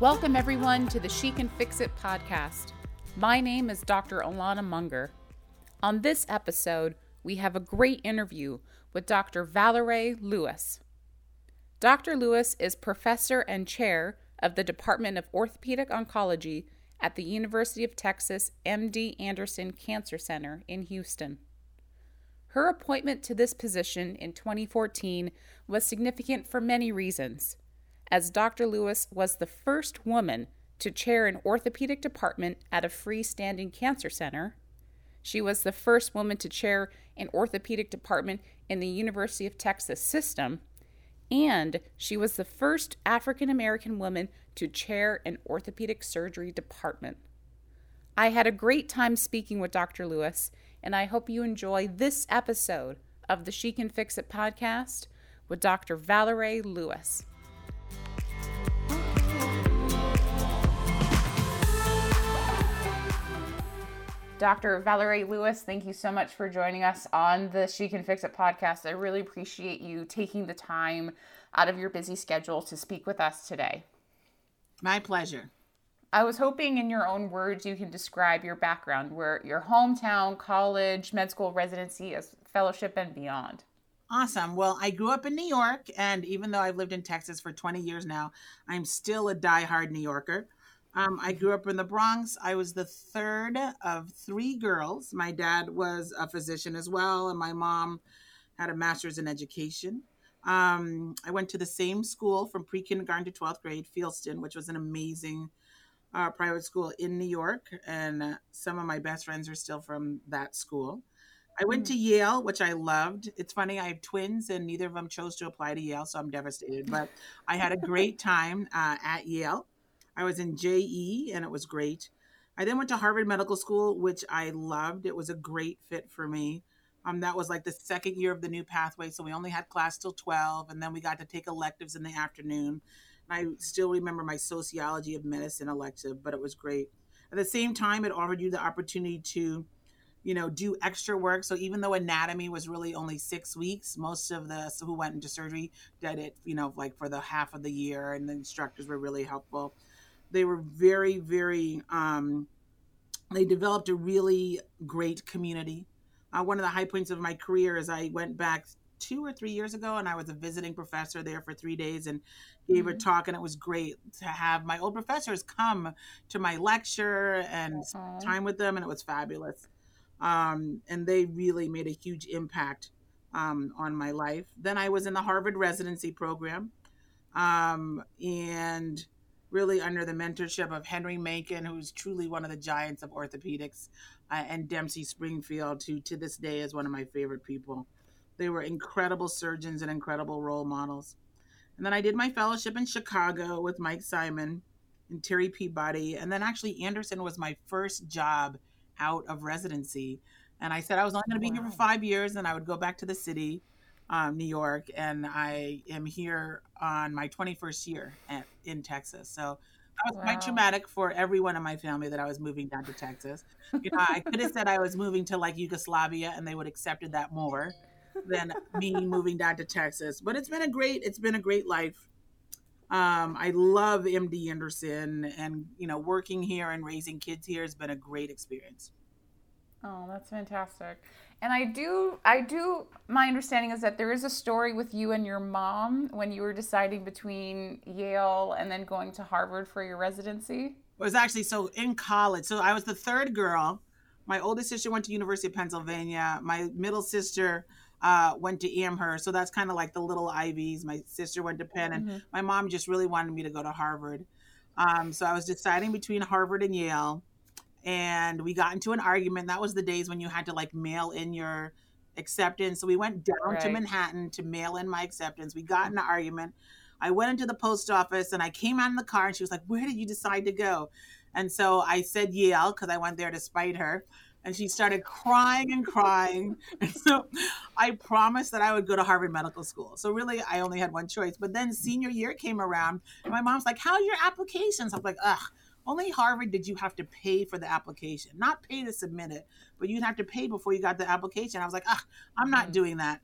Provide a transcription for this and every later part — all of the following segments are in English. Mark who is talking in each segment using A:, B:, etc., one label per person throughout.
A: Welcome, everyone, to the She Can Fix It podcast. My name is Dr. Alana Munger. On this episode, we have a great interview with Dr. Valerie Lewis. Dr. Lewis is professor and chair of the Department of Orthopedic Oncology at the University of Texas MD Anderson Cancer Center in Houston. Her appointment to this position in 2014 was significant for many reasons, as Dr. Lewis was the first woman to chair an orthopedic department at a freestanding cancer center. She was the first woman to chair an orthopedic department in the University of Texas system, and she was the first African American woman to chair an orthopedic surgery department. I had a great time speaking with Dr. Lewis, and I hope you enjoy this episode of the She Can Fix It podcast with Dr. Valerie Lewis. Dr. Valerie Lewis, thank you so much for joining us on the She Can Fix It podcast. I really appreciate you taking the time out of your busy schedule to speak with us today.
B: My pleasure.
A: I was hoping in your own words you can describe your background, where your hometown, college, med school residency, as fellowship and beyond.
B: Awesome. Well, I grew up in New York, and even though I've lived in Texas for 20 years now, I'm still a die-hard New Yorker. Um, I grew up in the Bronx. I was the third of three girls. My dad was a physician as well, and my mom had a master's in education. Um, I went to the same school from pre kindergarten to 12th grade, Fieldston, which was an amazing uh, private school in New York. And uh, some of my best friends are still from that school. I went to Yale, which I loved. It's funny, I have twins, and neither of them chose to apply to Yale, so I'm devastated. But I had a great time uh, at Yale. I was in JE, and it was great. I then went to Harvard Medical School, which I loved. It was a great fit for me. Um, that was like the second year of the new pathway, so we only had class till 12, and then we got to take electives in the afternoon. And I still remember my sociology of medicine elective, but it was great. At the same time, it offered you the opportunity to you know, do extra work. So even though anatomy was really only six weeks, most of the who went into surgery did it, you know, like for the half of the year, and the instructors were really helpful. They were very, very. Um, they developed a really great community. Uh, one of the high points of my career is I went back two or three years ago and I was a visiting professor there for three days and gave mm-hmm. a talk and it was great to have my old professors come to my lecture and time with them and it was fabulous um, and they really made a huge impact um, on my life. Then I was in the Harvard residency program, um, and really under the mentorship of Henry Makin, who's truly one of the giants of orthopedics, uh, and Dempsey Springfield, who to this day is one of my favorite people. They were incredible surgeons and incredible role models. And then I did my fellowship in Chicago with Mike Simon and Terry Peabody. And then actually, Anderson was my first job out of residency. And I said I was only going to be here for five years and I would go back to the city, um, New York. And I am here on my 21st year at, in Texas. So that was wow. quite traumatic for everyone in my family that I was moving down to Texas. You know, I could have said I was moving to like Yugoslavia and they would have accepted that more than me moving down to Texas. But it's been a great, it's been a great life. Um, I love MD Anderson, and you know, working here and raising kids here has been a great experience.
A: Oh, that's fantastic. And I do, I do. My understanding is that there is a story with you and your mom when you were deciding between Yale and then going to Harvard for your residency.
B: It was actually so in college. So I was the third girl. My oldest sister went to University of Pennsylvania. My middle sister uh, went to Amherst. So that's kind of like the little Ivies. My sister went to Penn, and mm-hmm. my mom just really wanted me to go to Harvard. Um, so I was deciding between Harvard and Yale, and we got into an argument. That was the days when you had to like mail in your acceptance. So we went down right. to Manhattan to mail in my acceptance. We got in an argument. I went into the post office and I came out in the car and she was like, Where did you decide to go? And so I said Yale because I went there to spite her and she started crying and crying. And so I promised that I would go to Harvard Medical School. So really, I only had one choice. But then senior year came around, and my mom's like, "How are your applications?" I'm like, "Ugh." Only Harvard did you have to pay for the application, not pay to submit it, but you'd have to pay before you got the application. I was like, "Ugh, I'm not mm. doing that."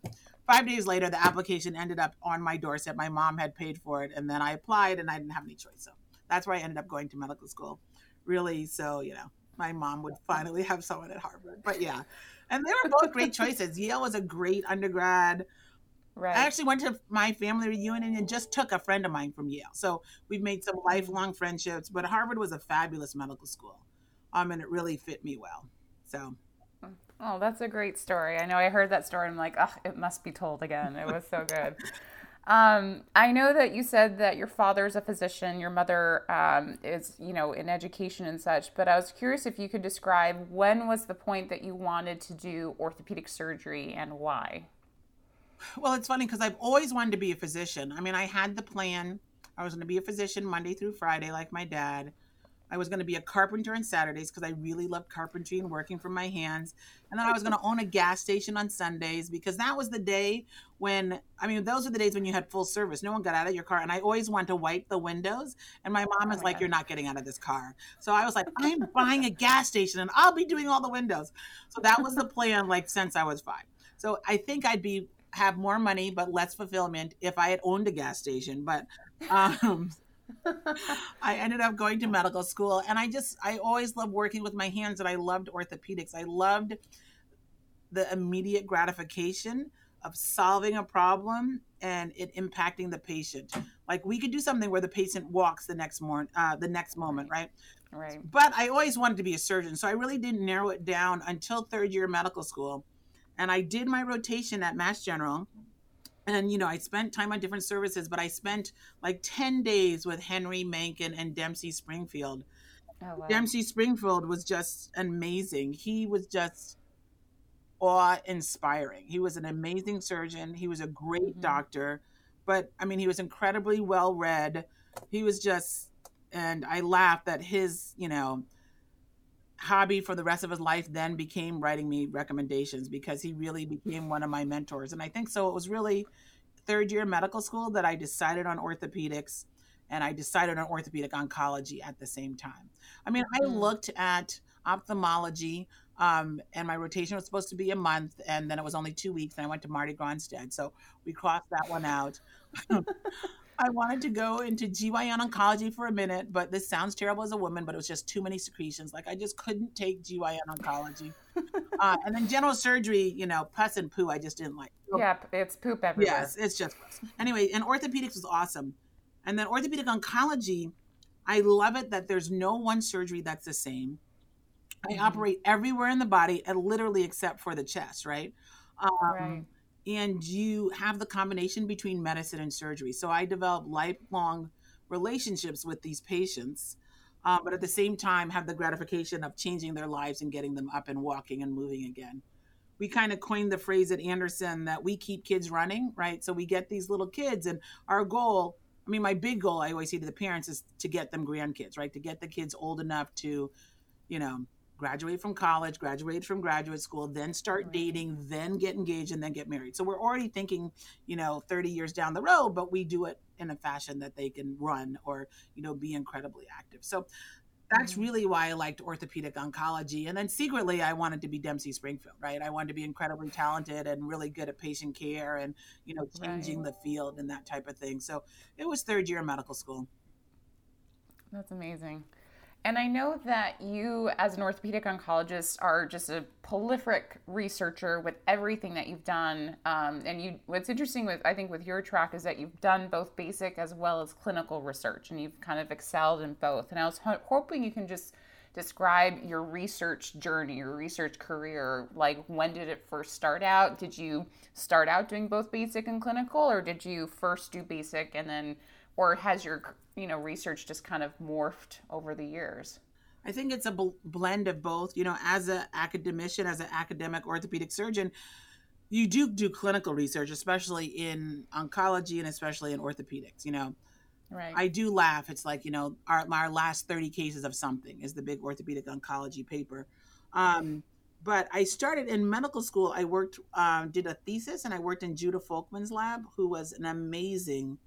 B: Five days later, the application ended up on my doorstep. My mom had paid for it, and then I applied, and I didn't have any choice. So that's where I ended up going to medical school. Really, so you know, my mom would finally have someone at Harvard. But yeah, and they were both great choices. Yale was a great undergrad. Right. I actually went to my family reunion and just took a friend of mine from Yale. So we've made some lifelong friendships. But Harvard was a fabulous medical school, um, and it really fit me well. So.
A: Oh, that's a great story. I know I heard that story. I'm like, oh, it must be told again. It was so good. Um, I know that you said that your father's a physician, your mother um, is, you know, in education and such. But I was curious if you could describe when was the point that you wanted to do orthopedic surgery and why.
B: Well, it's funny because I've always wanted to be a physician. I mean, I had the plan. I was going to be a physician Monday through Friday, like my dad. I was going to be a carpenter on Saturdays because I really loved carpentry and working from my hands. And then I was going to own a gas station on Sundays because that was the day when, I mean, those are the days when you had full service. No one got out of your car. And I always wanted to wipe the windows. And my mom was oh like, God. You're not getting out of this car. So I was like, I'm buying a gas station and I'll be doing all the windows. So that was the plan, like, since I was five. So I think I'd be have more money but less fulfillment if I had owned a gas station. But um, I ended up going to medical school and I just I always loved working with my hands and I loved orthopedics. I loved the immediate gratification of solving a problem and it impacting the patient. Like we could do something where the patient walks the next morning, uh, the next moment, right?
A: Right.
B: But I always wanted to be a surgeon, so I really didn't narrow it down until third year medical school, and I did my rotation at Mass General, and you know i spent time on different services but i spent like 10 days with henry Mankin and dempsey springfield. Oh, wow. dempsey springfield was just amazing. He was just awe inspiring he was an amazing surgeon. He was a great mm-hmm. doctor. But i mean he was incredibly well read. He was just and i laughed that his you know hobby for the rest of his life then became writing me recommendations because he really became one of my mentors. And I think so it was really third year medical school that I decided on orthopedics and I decided on orthopedic oncology at the same time. I mean, I mm. looked at ophthalmology um, and my rotation was supposed to be a month and then it was only two weeks and I went to Marty Gronstedt. So we crossed that one out. I wanted to go into GYN oncology for a minute, but this sounds terrible as a woman, but it was just too many secretions. Like I just couldn't take GYN oncology. uh, and then general surgery, you know, pus and poo, I just didn't like.
A: Yeah, it's poop everywhere.
B: Yes, it's just pus. Anyway, and orthopedics was awesome. And then orthopedic oncology, I love it that there's no one surgery that's the same. I mm-hmm. operate everywhere in the body, and literally except for the chest, right? Um, right and you have the combination between medicine and surgery. So I develop lifelong relationships with these patients, um, but at the same time have the gratification of changing their lives and getting them up and walking and moving again. We kind of coined the phrase at Anderson that we keep kids running, right? So we get these little kids, and our goal I mean, my big goal I always say to the parents is to get them grandkids, right? To get the kids old enough to, you know, graduate from college, graduate from graduate school, then start dating, then get engaged, and then get married. So we're already thinking, you know, 30 years down the road, but we do it in a fashion that they can run or, you know, be incredibly active. So that's mm-hmm. really why I liked orthopedic oncology. And then secretly, I wanted to be Dempsey Springfield, right? I wanted to be incredibly talented and really good at patient care and, you know, changing right. the field and that type of thing. So it was third year medical school.
A: That's amazing. And I know that you, as an orthopedic oncologist, are just a prolific researcher with everything that you've done. Um, and you, what's interesting with I think with your track is that you've done both basic as well as clinical research, and you've kind of excelled in both. And I was ho- hoping you can just describe your research journey, your research career. Like, when did it first start out? Did you start out doing both basic and clinical, or did you first do basic and then or has your you know research just kind of morphed over the years?
B: I think it's a bl- blend of both. You know as an academician as an academic orthopedic surgeon you do do clinical research especially in oncology and especially in orthopedics you know? Right. I do laugh. It's like you know our, our last 30 cases of something is the big orthopedic oncology paper. Um, but I started in medical school. I worked, uh, did a thesis, and I worked in Judah Folkman's lab, who was an amazing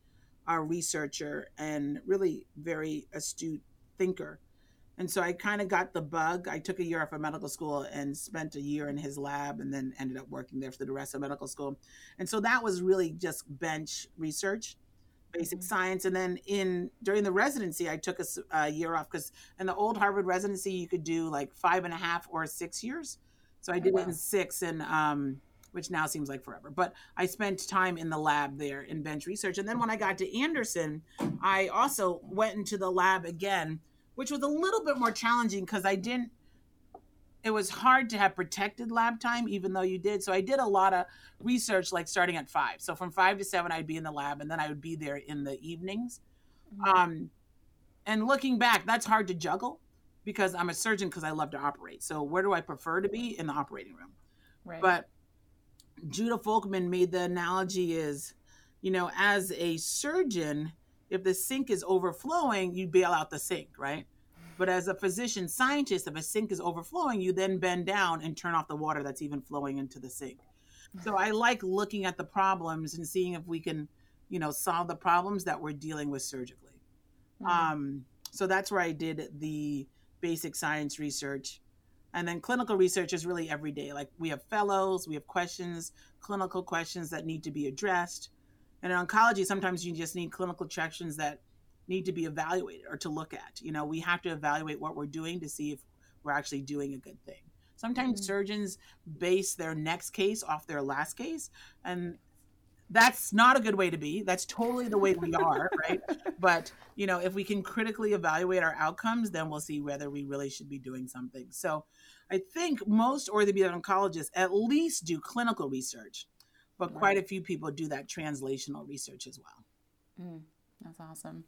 B: our researcher and really very astute thinker. And so I kind of got the bug. I took a year off of medical school and spent a year in his lab and then ended up working there for the rest of medical school. And so that was really just bench research. basic mm-hmm. science. And then in during the residency, I took a, a year off because in the old Harvard residency, you could do like five and a half or six years. So I oh, did oh, wow. it in six, and um, which now seems like forever. But I spent time in the lab there in bench research. And then when I got to Anderson, I also went into the lab again, which was a little bit more challenging because I didn't it was hard to have protected lab time even though you did so i did a lot of research like starting at five so from five to seven i'd be in the lab and then i would be there in the evenings mm-hmm. um, and looking back that's hard to juggle because i'm a surgeon because i love to operate so where do i prefer to be in the operating room right. but judah folkman made the analogy is you know as a surgeon if the sink is overflowing you bail out the sink right but as a physician scientist, if a sink is overflowing, you then bend down and turn off the water that's even flowing into the sink. So I like looking at the problems and seeing if we can, you know, solve the problems that we're dealing with surgically. Mm-hmm. Um, so that's where I did the basic science research. And then clinical research is really every day. Like we have fellows, we have questions, clinical questions that need to be addressed. And in oncology, sometimes you just need clinical questions that need to be evaluated or to look at. You know, we have to evaluate what we're doing to see if we're actually doing a good thing. Sometimes mm-hmm. surgeons base their next case off their last case, and that's not a good way to be. That's totally the way we are, right? But, you know, if we can critically evaluate our outcomes, then we'll see whether we really should be doing something. So I think most orthopedic oncologists at least do clinical research, but right. quite a few people do that translational research as well.
A: Mm, that's awesome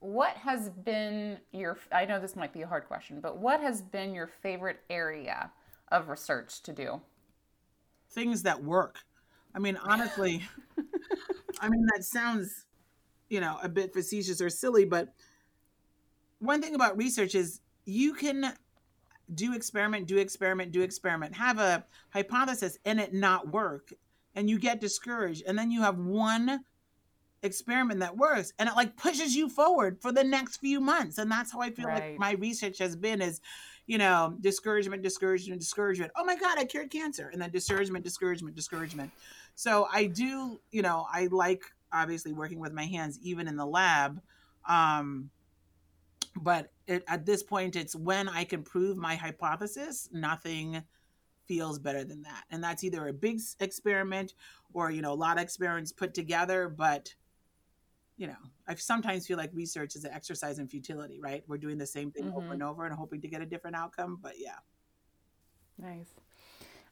A: what has been your i know this might be a hard question but what has been your favorite area of research to do
B: things that work i mean honestly i mean that sounds you know a bit facetious or silly but one thing about research is you can do experiment do experiment do experiment. Have a hypothesis and it not work and you get discouraged and then you have one experiment that works and it like pushes you forward for the next few months. And that's how i feel right. like my research has been is you know discouragement discouragement discouragement. Oh my god i cured cancer. And then discouragement discouragement discouragement. So i do you know i like obviously working with my hands even in the lab. Um but it, at this point it's when i can prove my hypothesis nothing feels better than that and that's either a big experiment or you know a lot of experiments put together but you know, I sometimes feel like research is an exercise in futility, right? We're doing the same thing mm-hmm. over and over and hoping to get a different outcome, but yeah.
A: Nice.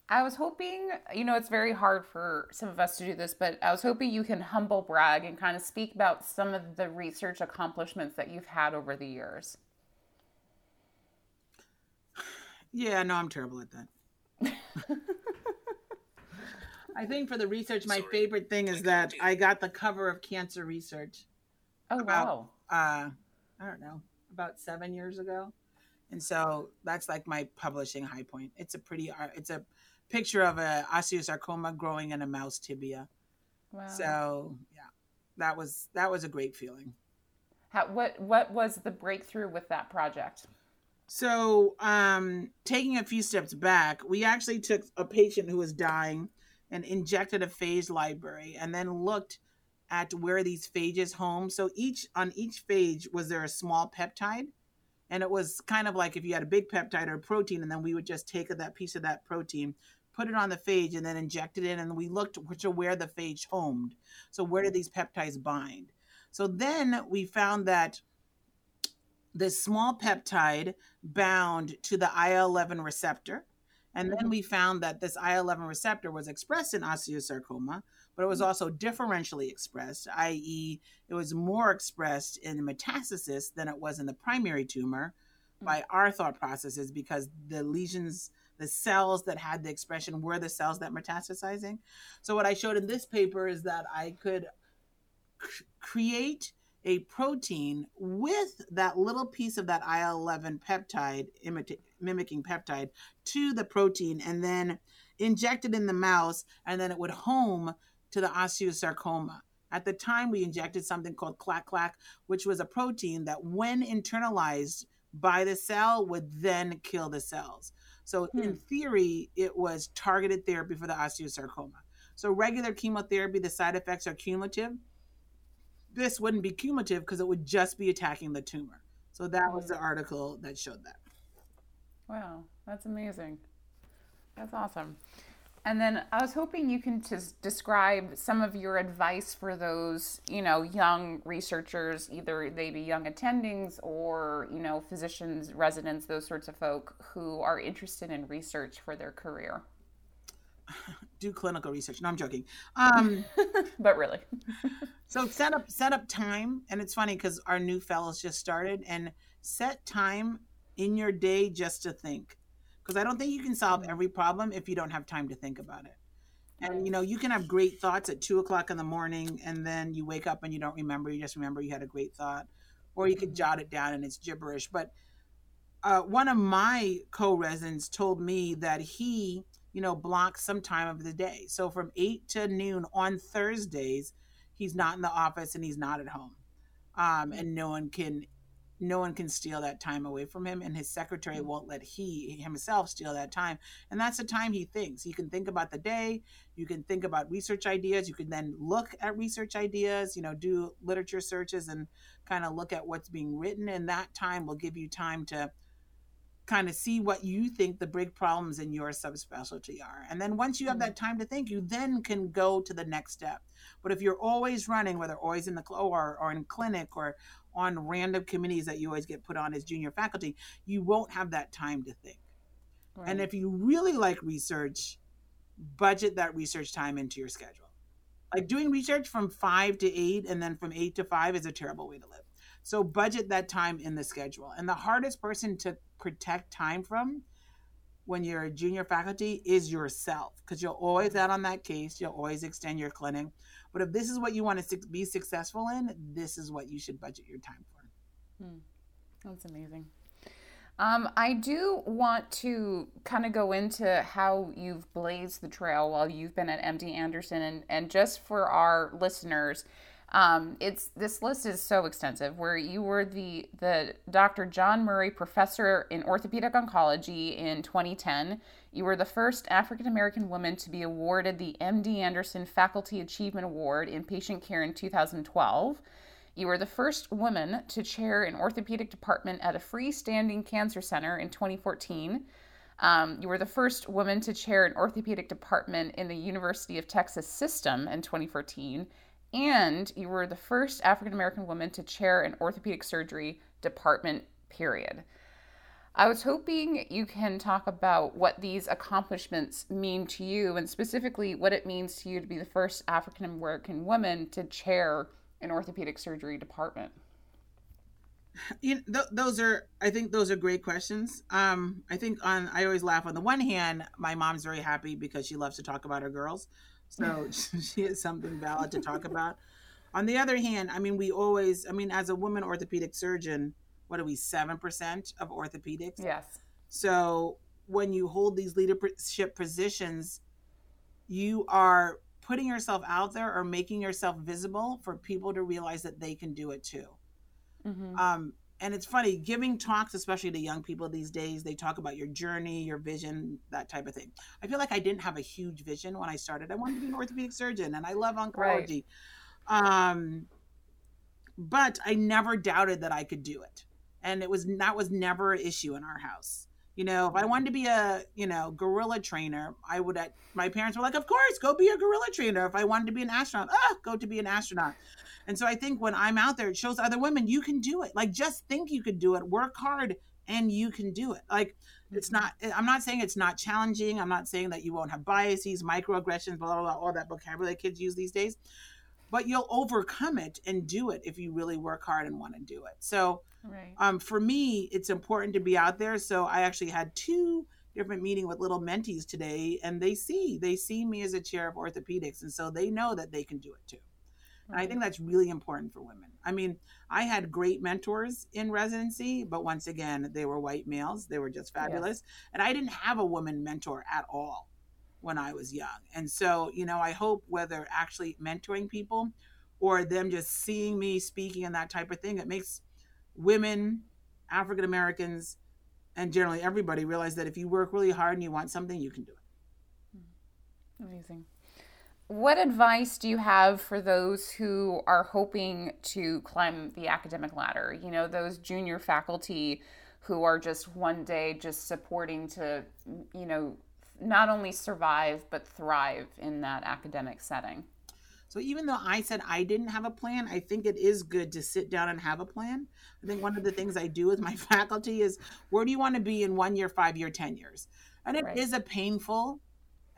A: I was hoping, you know, it's very hard for some of us to do this, but I was hoping you can humble brag and kind of speak about some of the research accomplishments that you've had over the years.
B: Yeah, no, I'm terrible at that. I think for the research, my Sorry. favorite thing is that I got the cover of Cancer Research.
A: Oh about, wow!
B: Uh, I don't know, about seven years ago, and so that's like my publishing high point. It's a pretty, uh, it's a picture of a osteosarcoma growing in a mouse tibia. Wow! So yeah, that was that was a great feeling.
A: How, what what was the breakthrough with that project?
B: So, um, taking a few steps back, we actually took a patient who was dying and injected a phage library and then looked at where these phages home. So each on each phage was there a small peptide? And it was kind of like if you had a big peptide or protein, and then we would just take that piece of that protein, put it on the phage, and then inject it in. And we looked to where the phage homed. So where did these peptides bind? So then we found that this small peptide bound to the IL 11 receptor and then mm-hmm. we found that this IL 11 receptor was expressed in osteosarcoma, but it was mm-hmm. also differentially expressed, i.e., it was more expressed in metastasis than it was in the primary tumor by mm-hmm. our thought processes because the lesions, the cells that had the expression were the cells that metastasizing. So, what I showed in this paper is that I could c- create a protein with that little piece of that IL 11 peptide, imita- mimicking peptide, to the protein and then inject it in the mouse, and then it would home to the osteosarcoma. At the time, we injected something called clac clac, which was a protein that, when internalized by the cell, would then kill the cells. So, hmm. in theory, it was targeted therapy for the osteosarcoma. So, regular chemotherapy, the side effects are cumulative this wouldn't be cumulative because it would just be attacking the tumor. So that was the article that showed that.
A: Wow, that's amazing. That's awesome. And then I was hoping you can just describe some of your advice for those, you know, young researchers, either they be young attendings or, you know, physicians, residents, those sorts of folk who are interested in research for their career.
B: Do clinical research. No, I'm joking. Um,
A: but really.
B: so set up set up time, and it's funny because our new fellows just started, and set time in your day just to think because I don't think you can solve every problem if you don't have time to think about it. And you know, you can have great thoughts at two o'clock in the morning, and then you wake up and you don't remember. You just remember you had a great thought, or you could mm. jot it down and it's gibberish. But uh, one of my co-residents told me that he, you know, blocks some time of the day. So from eight to noon on Thursdays, he's not in the office and he's not at home, um, and no one can no one can steal that time away from him and his secretary mm. won't let he himself steal that time and that's the time he thinks he can think about the day you can think about research ideas you can then look at research ideas you know do literature searches and kind of look at what's being written and that time will give you time to kind of see what you think the big problems in your subspecialty are. And then once you have that mm-hmm. time to think, you then can go to the next step. But if you're always running, whether always in the or, or in clinic or on random committees that you always get put on as junior faculty, you won't have that time to think. Right. And if you really like research, budget that research time into your schedule. Like doing research from five to eight and then from eight to five is a terrible way to live. So budget that time in the schedule. And the hardest person to protect time from when you're a junior faculty is yourself because you'll always out on that case. You'll always extend your clinic. But if this is what you want to be successful in, this is what you should budget your time for.
A: Hmm. That's amazing. Um, I do want to kind of go into how you've blazed the trail while you've been at MD Anderson, and, and just for our listeners, um, it's this list is so extensive. Where you were the the Dr. John Murray Professor in Orthopedic Oncology in 2010. You were the first African American woman to be awarded the MD Anderson Faculty Achievement Award in Patient Care in 2012. You were the first woman to chair an orthopedic department at a freestanding cancer center in 2014. Um, you were the first woman to chair an orthopedic department in the University of Texas system in 2014 and you were the first African American woman to chair an orthopedic surgery department, period. I was hoping you can talk about what these accomplishments mean to you and specifically what it means to you to be the first African American woman to chair an orthopedic surgery department.
B: You know, th- those are, I think, those are great questions. Um, I think on, I always laugh. On the one hand, my mom's very happy because she loves to talk about her girls. So she has something valid to talk about. On the other hand, I mean, we always, I mean, as a woman orthopedic surgeon, what are we, 7% of orthopedics?
A: Yes.
B: So when you hold these leadership positions, you are putting yourself out there or making yourself visible for people to realize that they can do it too. Mm-hmm. Um, and it's funny giving talks especially to young people these days they talk about your journey your vision that type of thing. I feel like i didn't have a huge vision when i started. I wanted to be an orthopedic surgeon and i love oncology. Right. um, but i never doubted that i could do it. And it was that was never an issue in our house you know if i wanted to be a you know gorilla trainer i would at my parents were like of course go be a gorilla trainer if i wanted to be an astronaut ah go to be an astronaut and so I think when I'm out there, it shows other women you can do it. Like just think you could do it, work hard, and you can do it. Like it's mm-hmm. not. I'm not saying it's not challenging. I'm not saying that you won't have biases, microaggressions, blah blah blah, all that vocabulary kids use these days. But you'll overcome it and do it if you really work hard and want to do it. So, right. um, for me, it's important to be out there. So I actually had two different meeting with little mentees today, and they see they see me as a chair of orthopedics, and so they know that they can do it too. And I think that's really important for women. I mean, I had great mentors in residency, but once again, they were white males. They were just fabulous. Yes. And I didn't have a woman mentor at all when I was young. And so, you know, I hope whether actually mentoring people or them just seeing me speaking and that type of thing, it makes women, African Americans, and generally everybody realize that if you work really hard and you want something, you can do it. Hmm.
A: Amazing. what advice do you have for those who are hoping to climb the academic ladder? You know, those junior faculty who are just one day just supporting to, you know, not only survive but thrive in that academic setting.
B: So even though I said I didn't have a plan, I think it is good to sit down and have a plan. I think one of the things I do with my faculty is where do you want to be in one year, five year, 10 years? And it right. is a painful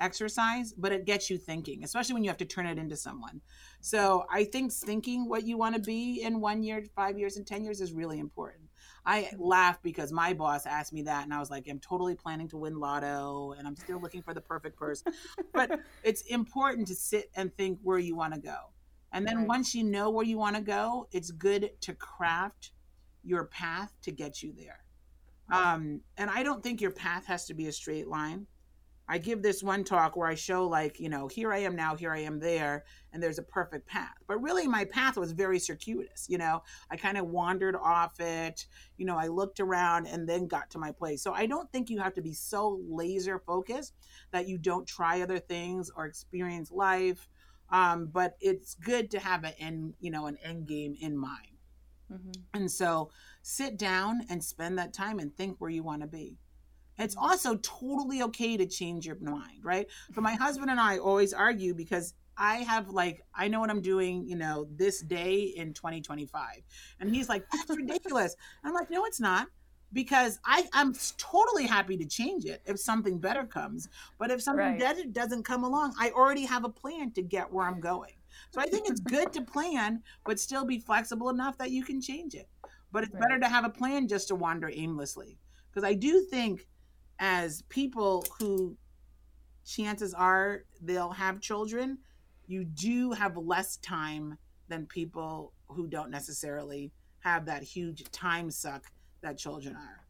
B: exercise, but it gets you thinking, especially when you have to turn it into someone. So I think thinking what you want to be in one year, five years, and 10 years is really important. I laugh because my boss asked me that, and I was like, I'm totally planning to win lotto, and I'm still looking for the perfect person. but it's important to sit and think where you want to go. And then right. once you know where you want to go, it's good to craft your path to get you there. Um, and I don't think your path has to be a straight line. I give this one talk where I show like, you know, here I am now, here I am there, and there's a perfect path. But really my path was very circuitous, you know. I kind of wandered off it, you know, I looked around and then got to my place. So I don't think you have to be so laser focused that you don't try other things or experience life. Um, but it's good to have an end, you know, an end game in mind. Mm-hmm. And so sit down and spend that time and think where you want to be. It's also totally okay to change your mind, right? So my husband and I always argue because I have like I know what I'm doing, you know, this day in 2025. And he's like, that's ridiculous. I'm like, no, it's not. Because I, I'm totally happy to change it if something better comes. But if something right. better doesn't come along, I already have a plan to get where I'm going. So I think it's good to plan, but still be flexible enough that you can change it. But it's right. better to have a plan just to wander aimlessly. Because I do think as people who chances are they'll have children, you do have less time than people who don't necessarily have that huge time suck that children are.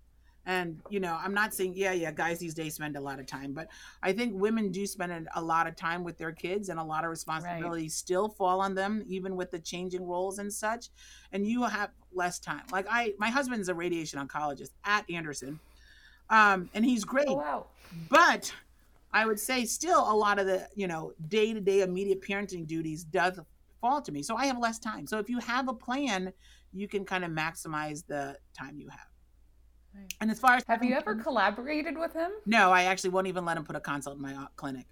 B: And, you know, I'm not saying, yeah, yeah, guys these days spend a lot of time, but I think women do spend a lot of time with their kids and a lot of responsibilities right. still fall on them, even with the changing roles and such. And you have less time. Like, I, my husband's a radiation oncologist at Anderson um, and he's great. Oh, wow. But I would say still a lot of the you know day to day immediate parenting duties does fall to me, so I have less time. So if you have a plan, you can kind of maximize the time you have. Right. And as far as
A: have you ever collaborated with him?
B: No, I actually won't even let him put a consult in my uh, clinic.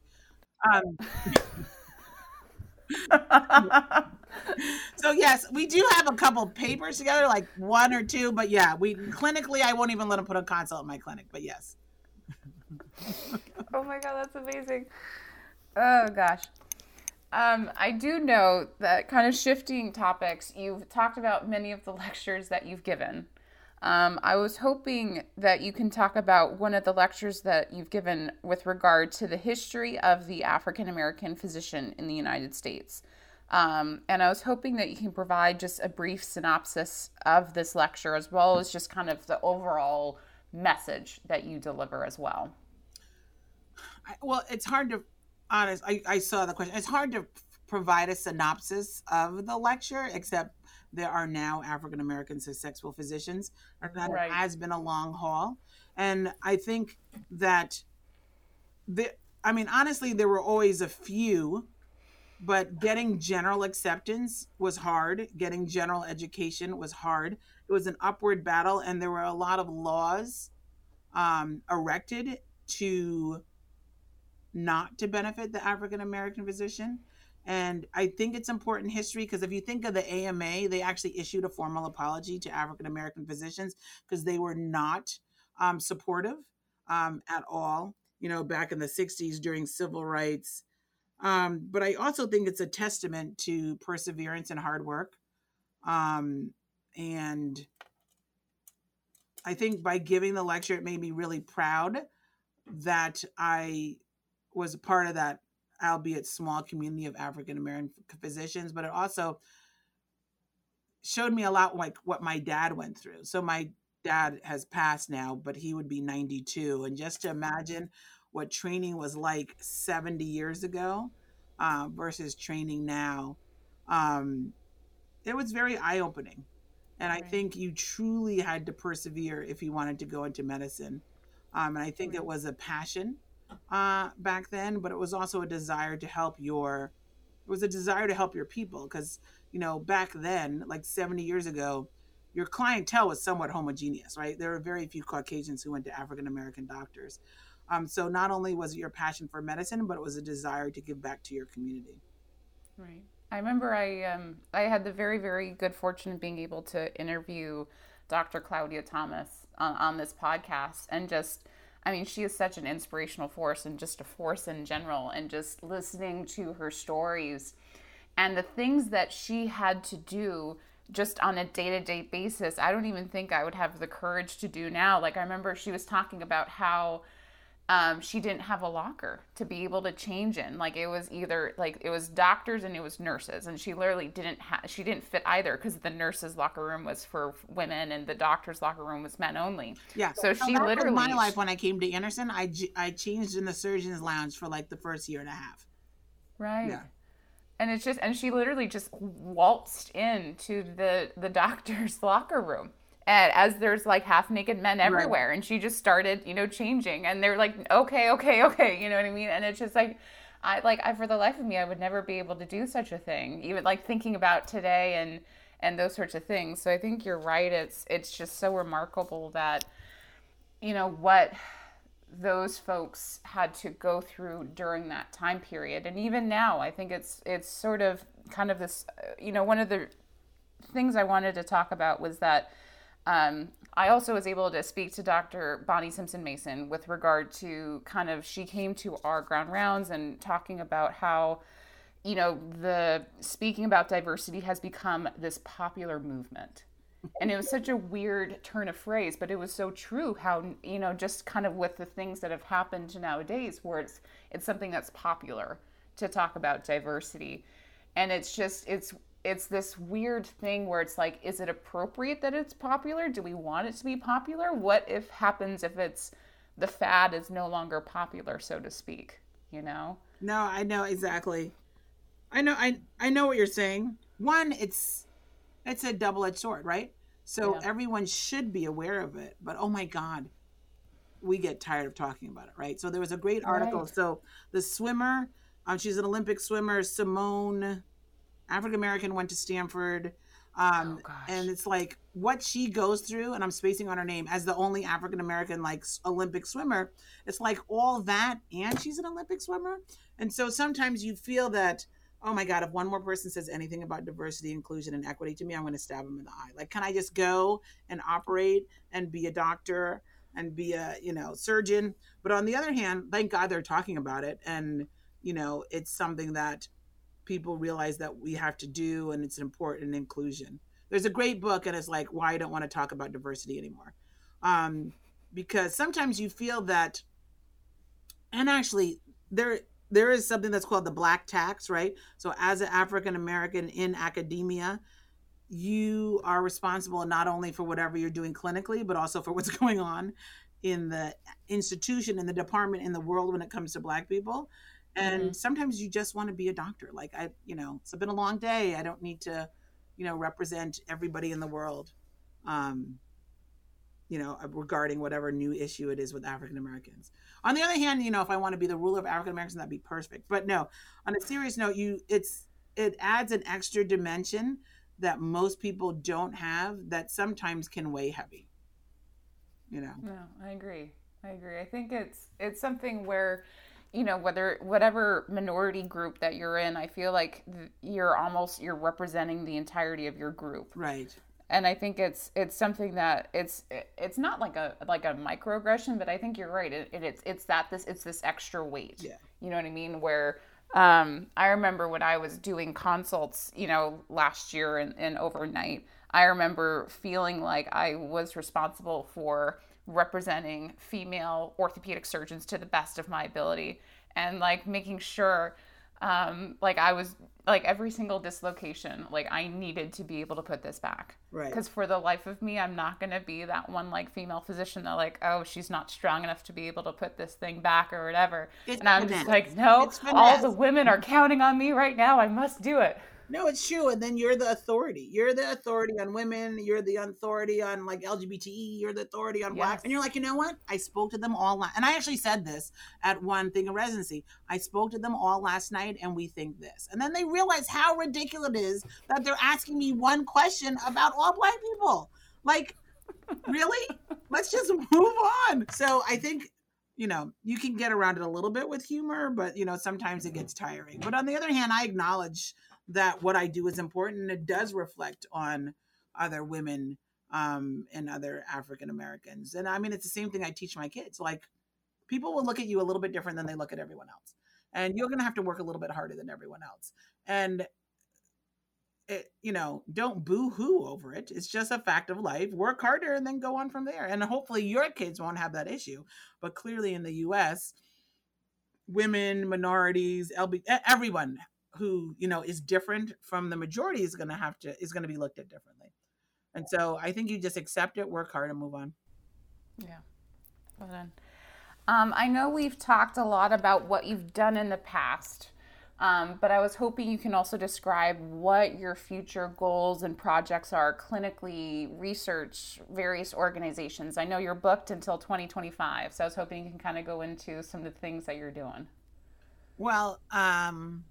B: Um, so yes, we do have a couple papers together, like one or two, but yeah, we clinically I won't even let him put a consult in my clinic, but yes.
A: oh my god, that's amazing. Oh gosh. Um, I do know that kind of shifting topics, you've talked about many of the lectures that you've given. Um, I was hoping that you can talk about one of the lectures that you've given with regard to the history of the African American physician in the United States. Um, and I was hoping that you can provide just a brief synopsis of this lecture as well as just kind of the overall message that you deliver as well.
B: Well, it's hard to, honest, I, I saw the question. It's hard to provide a synopsis of the lecture, except there are now African American sexual physicians, and that right. has been a long haul. And I think that the, I mean, honestly, there were always a few but getting general acceptance was hard getting general education was hard it was an upward battle and there were a lot of laws um, erected to not to benefit the african american physician and i think it's important history because if you think of the ama they actually issued a formal apology to african american physicians because they were not um, supportive um, at all you know back in the 60s during civil rights um, but I also think it's a testament to perseverance and hard work. Um, and I think by giving the lecture, it made me really proud that I was a part of that, albeit small community of African American physicians. But it also showed me a lot like what my dad went through. So my dad has passed now, but he would be 92. And just to imagine what training was like 70 years ago uh, versus training now, um, it was very eye opening. And right. I think you truly had to persevere if you wanted to go into medicine. Um, and I think right. it was a passion uh, back then, but it was also a desire to help your. It was a desire to help your people because you know back then, like seventy years ago, your clientele was somewhat homogeneous, right? There were very few Caucasians who went to African American doctors. Um, so not only was it your passion for medicine, but it was a desire to give back to your community.
A: Right. I remember I um, I had the very very good fortune of being able to interview Dr. Claudia Thomas on, on this podcast, and just I mean she is such an inspirational force and just a force in general, and just listening to her stories and the things that she had to do just on a day-to-day basis i don't even think i would have the courage to do now. Like i remember she was talking about how um, she didn't have a locker to be able to change in. Like it was either like it was doctors and it was nurses, and she literally didn't have she didn't fit either because the nurses' locker room was for women and the doctors' locker room was men only.
B: Yeah.
A: So she literally
B: my life when I came to Anderson, I I changed in the surgeon's lounge for like the first year and a half.
A: Right. Yeah. And it's just and she literally just waltzed into the the doctor's locker room and as there's like half naked men everywhere right. and she just started you know changing and they're like okay okay okay you know what i mean? And it's just like i like i for the life of me i would never be able to do such a thing even like thinking about today and and those sorts of things. So i think you're right. It's it's just so remarkable that you know what those folks had to go through during that time period. And even now i think it's it's sort of kind of this uh, you know one of the things i wanted to talk about was that um, I also was able to speak to Dr. Bonnie Simpson Mason with regard to kind of she came to our ground rounds and talking about how you know the speaking about diversity has become this popular movement and it was such a weird turn of phrase but it was so true how you know just kind of with the things that have happened nowadays where it's it's something that's popular to talk about diversity and it's just it's it's this weird thing where it's like is it appropriate that it's popular? Do we want it to be popular? What if happens if it's the fad is no longer popular so to speak you know?
B: No i know exactly. I know i i know what you're saying. One it's it's a double-edged sword right? So yeah. everyone should be aware of it but oh my god we get tired of talking about it right? So there was a great article. Right. so the swimmer um, she's an olympic swimmer simone African American, went to Stanford. Um, oh, and it's like what she goes through, and I'm spacing on her name as the only African American like Olympic swimmer. It's like all that, and she's an Olympic swimmer. And so sometimes you feel that, oh my God, if one more person says anything about diversity, inclusion, and equity to me, I'm going to stab them in the eye. Like, can I just go and operate and be a doctor and be a you know surgeon? But on the other hand, thank God they're talking about it, and you know it's something that people realize that we have to do and it's important inclusion. There's a great book and it's like why i don't want to talk about diversity anymore. Um, because sometimes you feel that and actually there there is something that's called the black tax right? So as an african american in academia you are responsible not only for whatever you're doing clinically but also for what's going on in the institution in the department in the world when it comes to black people and mm-hmm. sometimes you just want to be a doctor like i you know it's been a long day i don't need to you know represent everybody in the world um you know uh, regarding whatever new issue it is with african americans. On the other hand you know if i want to be the ruler of african americans that'd be perfect but no. On a serious note you it's it adds an extra dimension that most people don't have that sometimes can weigh heavy you know?
A: No i agree i agree. I think it's it's something where you know whether whatever minority group that you're in i feel like you're almost you're representing the entirety of your group.
B: Right.
A: And i think it's it's something that it's it's not like a like a microaggression but i think you're right. It, it, it's it's that this it's this extra weight.
B: Yeah.
A: You know what i mean? Where um i remember when i was doing consults you know last year and, and overnight i remember feeling like i was responsible for representing female orthopedic surgeons to the best of my ability. And like making sure um like I was like every single dislocation like I needed to be able to put this back.
B: Right.
A: Because for the life of me I'm not going to be that one like female physician that like oh she's not strong enough to be able to put this thing back or whatever.
B: It's
A: and I'm just like no all the women are counting on me right now. I must do it
B: No, it's true. And then you're the authority. You're the authority on women. You're the authority on like LGBTE. You're the authority on black.
A: Yes.
B: And you're like, you know what? I spoke to them all. La- and I actually said this at one thing of residency. I spoke to them all last night and we think this. And then they realize how ridiculous it is that they're asking me one question about all black people. Like, really? Let's just move on. So I think you know, you can get around it a little bit with humor, but you know, sometimes it gets tiring. But on the other hand, I acknowledge that what I do is important and it does reflect on other women um, and other African Americans. And I mean, it's the same thing I teach my kids. Like, people will look at you a little bit different than they look at everyone else. And you're going to have to work a little bit harder than everyone else. And it, you know, don't boo hoo over it. It's just a fact of life. Work harder and then go on from there. And hopefully your kids won't have that issue. But clearly in the US, women, minorities, LB, everyone who, you know, is different from the majority is going to have to, is going to be looked at differently. And so I think you just accept it, work hard, and move on.
A: Yeah. Well done. Um, I know we've talked a lot about what you've done in the past, um, but I was hoping you can also describe what your future goals and projects are clinically, research, various organizations. I know you're booked until 2025, so I was hoping you can kind of go into some of the things that you're doing.
B: Well, um,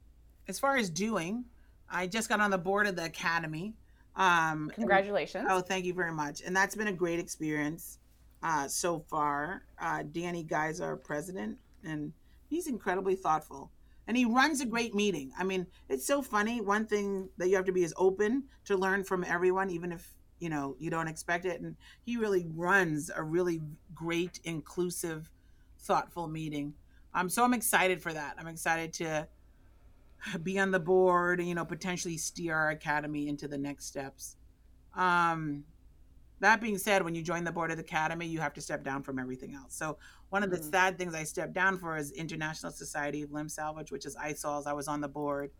B: as far as doing, I just got on the board of the academy. Um,
A: Congratulations.
B: Oh, thank you very much. And that's been a great experience uh, so far. Uh, Danny Guy's our president, and he's incredibly thoughtful. And he runs a great meeting. I mean, it's so funny. One thing that you have to be is open to learn from everyone, even if you know you don't expect it. And he really runs a really great, inclusive, thoughtful meeting. Um, so I'm excited for that. I'm excited to be on the board and you know potentially steer our academy into the next steps. Um that being said when you join the board of the academy you have to step down from everything else. So one of the
A: Mhm.
B: sad things i stepped down for is international society of limb salvage which is ISOLS i was on the board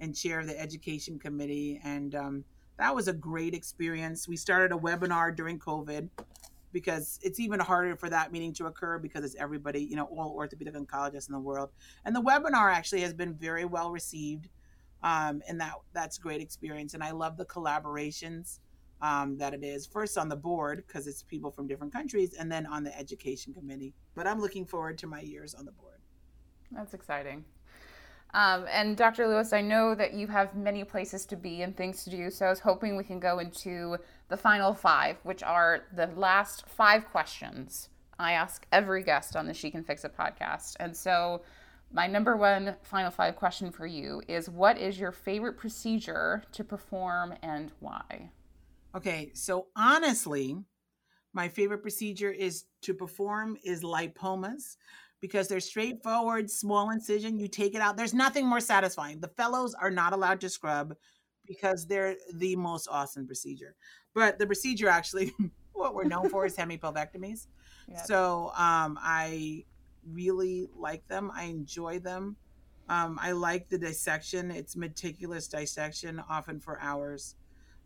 B: and chair of the education committee and um, that was a great experience. We started a webinar during covid because it's even harder for that meeting to occur because it's everybody, you know, all orthopedic oncologists in the world. And the webinar actually has been very well received, um, and that that's a great experience. And I love the collaborations um, that it is. First on the board because it's people from different countries, and then on the education committee. But I'm looking forward to my years on the board.
A: That's exciting. Um, and Dr. Lewis, I know that you have many places to be and things to do, so I was hoping we can go into the final five, which are the last five questions I ask every guest on the She Can Fix It podcast. And so, my number one final five question for you is What is your favorite procedure to perform and why?
B: Okay, so honestly, my favorite procedure is to perform is lipomas because they're straightforward, small incision. You take it out. There's nothing more satisfying. The fellows are not allowed to scrub because they're the most awesome procedure. But the procedure actually, what we're known for is hemipelvectomies.
A: Yeah.
B: So um, I really like them. I enjoy them. Um, I like the dissection. It's meticulous dissection, often for hours.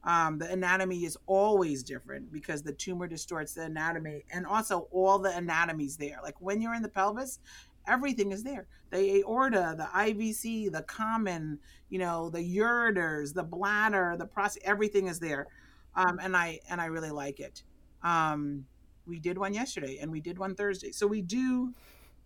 B: Um, the anatomy is always different because the tumor distorts the anatomy, and also all the anatomies there. Like when you're in the pelvis, everything is there. The aorta, the IVC, the common, you know, the ureters, the bladder, the prostate, everything is there. Um, and I and I really like it. Um, we did one yesterday, and we did one Thursday. So we do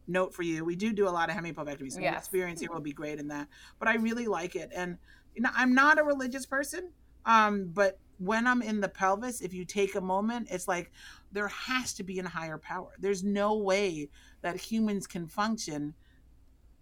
B: note for you. We do do a lot of hemipelvectomies. So
A: Yes.
B: experience here will be great in that. But I really like it, and you know, I'm not a religious person. Um, but when I'm in the pelvis, if you take a moment, it's like there has to be a higher power. There's no way that humans can function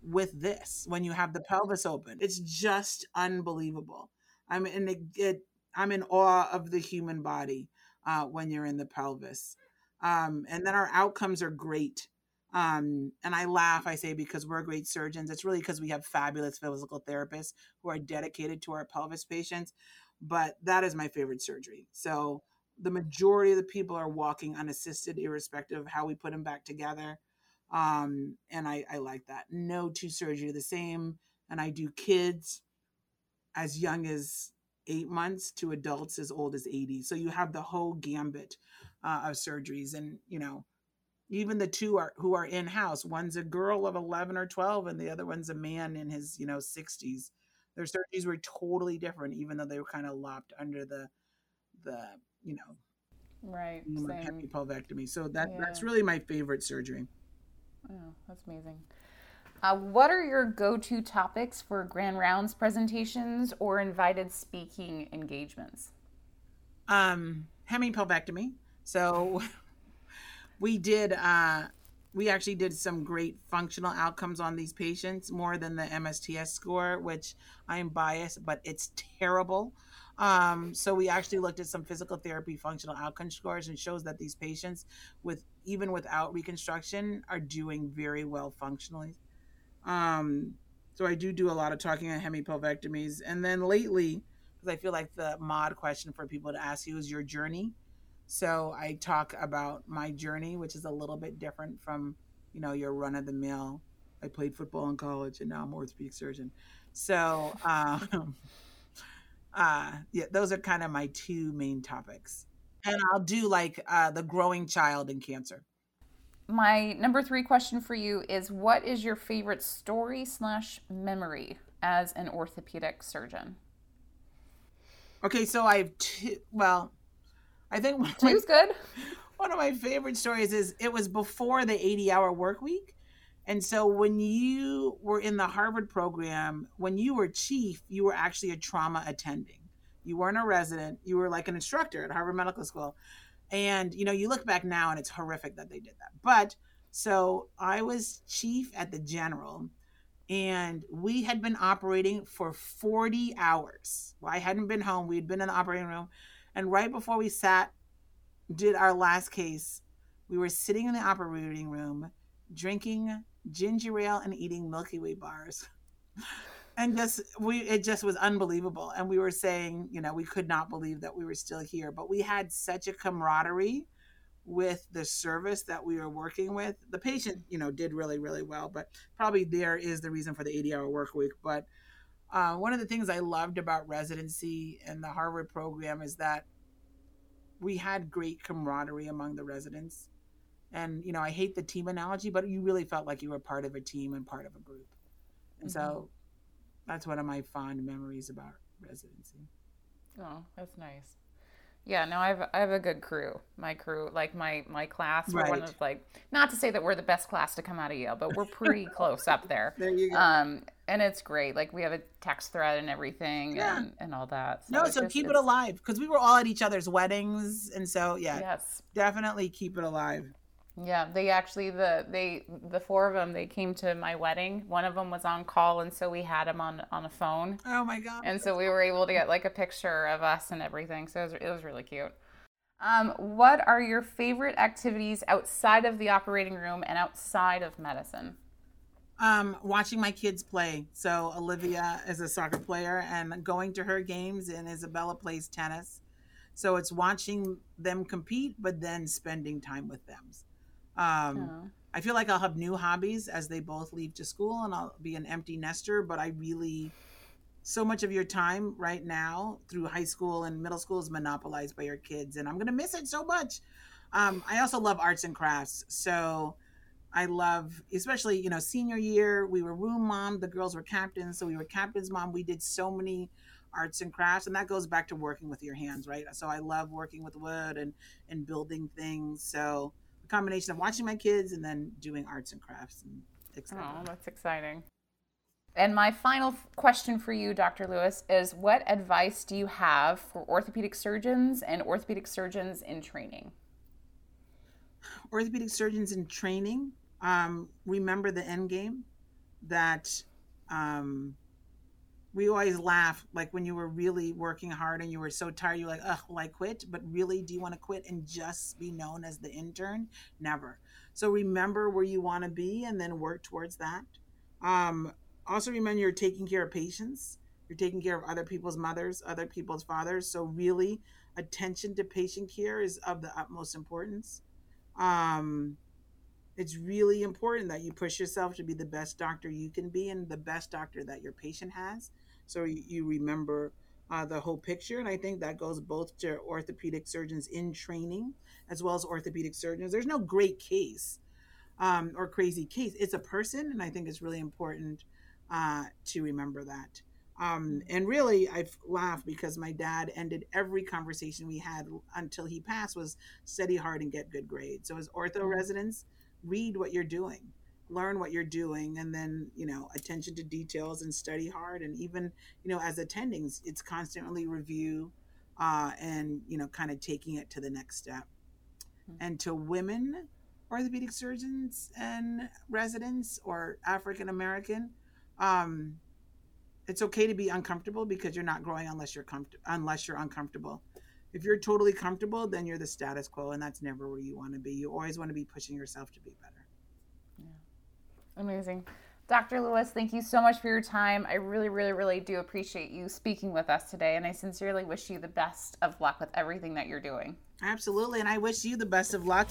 B: with this when you have the pelvis open. It's just unbelievable. I'm in it, it I'm in awe of the human body uh, when you're in the pelvis. Um, and then our outcomes are great. Um, and I laugh, I say, because we're great surgeons. It's really because we have fabulous physical therapists who are dedicated to our pelvis patients. But that is my favorite surgery. So the majority of the people are walking unassisted, irrespective of how we put them back together. Um, and I, I like that. No two surgery the same. And I do kids as young as eight months to adults as old as 80. So you have the whole gambit uh, of surgeries. And, you know, even the two are who are in house. One's a girl of 11 or 12, and the other one's a man in his, you know, 60s. Their surgeries were totally different, even though they were kind of lopped under the the you know
A: right
B: pelvectomy. So that yeah. that's really my favorite surgery.
A: Oh, that's amazing. Uh, what are your go-to topics for grand rounds presentations or invited speaking engagements?
B: Um, hemipelvectomy. So we did uh, we actually did some great functional outcomes on these patients more than the MSTS score, which I am biased, but it's terrible. Um, so we actually looked at some physical therapy functional outcome scores and shows that these patients with even without reconstruction are doing very well functionally. Um, so I do do a lot of talking on hemipelvectomies. And then lately, because I feel like the mod question for people to ask you is your journey. So I talk about my journey, which is a little bit different from, you know, your run of the mill. I played football in college and now I'm orthopedic surgeon. So, um, uh, yeah, those are kind of my two main topics. And I'll do like uh, the growing child in cancer.
A: My number three question for you is what is your favorite story slash memory as an orthopedic surgeon?
B: Okay, so I have two, well, I think
A: one two's my, good.
B: One of my favorite stories is it was before the 80 hour work week. And so when you were in the Harvard program, when you were chief, you were actually a trauma attending. You weren't a resident, you were like an instructor at Harvard Medical School. And you know, you look back now and it's horrific that they did that. But so I was chief at the general and we had been operating for 40 hours. Well, I hadn't been home. We had been in the operating room and right before we sat, did our last case, we were sitting in the operating room, drinking ginger ale and eating Milky Way bars. and just we it just was unbelievable and we were saying you know we could not believe that we were still here but we had such a camaraderie with the service that we were working with the patient you know did really really well but probably there is the reason for the 80 hour work week but uh, one of the things I loved about residency and the Harvard program is that we had great camaraderie among the residents. And, you know, I hate the team analogy, but you really felt like you were part of a team and part of a group. And mm-hmm. so that's one of my fond memories about residency.
A: Oh, that's nice. Yeah, no, I have I have a good crew. My crew, like my my class, we're one of like not to say that we're the best class to come out of Yale, but we're pretty close up there.
B: There you go.
A: Um, and it's great. Like we have a text thread and everything, yeah. and, and all that.
B: So no, so just, keep it alive because we were all at each other's weddings, and so yeah,
A: yes,
B: definitely keep it alive.
A: Yeah, they actually the they the four of them they came to my wedding. One of them was on call, and so we had him on on a phone.
B: Oh my god!
A: And so we were able to get like a picture of us and everything. So it was, it was really cute. Um, what are your favorite activities outside of the operating room and outside of medicine?
B: Um, watching my kids play. So Olivia is a soccer player, and going to her games, and Isabella plays tennis. So it's watching them compete, but then spending time with them. Um, oh. I feel like I'll have new hobbies as they both leave to school and I'll be an empty nester, but I really, so much of your time right now through high school and middle school is monopolized by your kids, and I'm going to miss it so much. Um, I also love arts and crafts. So I love, especially, you know, senior year, we were room mom, the girls were captains. So we were captain's mom. We did so many arts and crafts and that goes back to working with your hands right so i love working with wood and and building things so combination of watching my kids and then doing arts and crafts and
A: Oh, that's exciting. And my final question for you, Dr. Lewis, is what advice do you have for orthopedic surgeons and orthopedic surgeons in training?
B: Orthopedic surgeons in training, um, remember the end game that um, we always laugh like when you were really working hard and you were so tired you're like well i quit? But really do you want to quit and just be known as the intern? Never. So remember where you want to be and then work towards that. Um, also remember you're taking care of patients. You're taking care of other people's mothers other people's fathers. So really attention to patient care is of the utmost importance. Um, it's really important that you push yourself to be the best doctor you can be and the best doctor that your patient has so you, remember uh, the whole picture. And I think that goes both to orthopedic surgeons in training as well as orthopedic surgeons. There's no great case um, or crazy case. It's a person, and I think it's really important uh, to remember that. Um, and really, I've laughed because my dad ended every conversation we had until he passed was study hard and get good grades. So as ortho
A: Mm.
B: residents, read what you're doing, learn what you're doing, and then you know attention to details and study hard. And even you know as attendings, it's constantly review uh, and you know kind of taking it to the next step.
A: Mm.
B: And to women orthopedic surgeons and residents or African American. Um, it's okay to be uncomfortable because you're not growing unless you're comfortable unless you're uncomfortable if you're totally comfortable then you're the status quo and that's never where you want to be you always want to be pushing yourself to be better
A: Amazing. Dr. Lewis, thank you so much for your time. I really, really, really do appreciate you speaking with us today, and I sincerely wish you the best of luck with everything that you're doing.
B: absolutely and i wish you the best of luck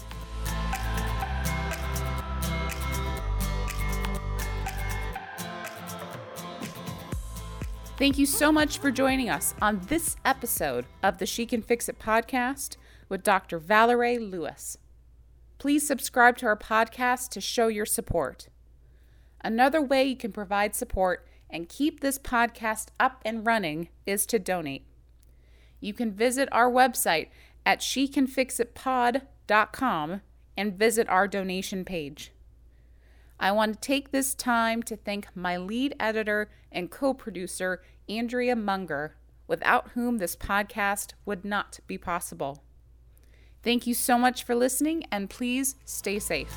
A: Thank you so much for joining us on this episode of the She Can Fix It podcast with Dr. Valerie Lewis. Please subscribe to our podcast to show your support. Another way you can provide support and keep this podcast up and running is to donate. You can visit our website at shecanfixitpod.com and visit our donation page. I want to take this time to thank my lead editor and co producer, Andrea Munger, without whom this podcast would not be possible. Thank you so much for listening, and please stay safe.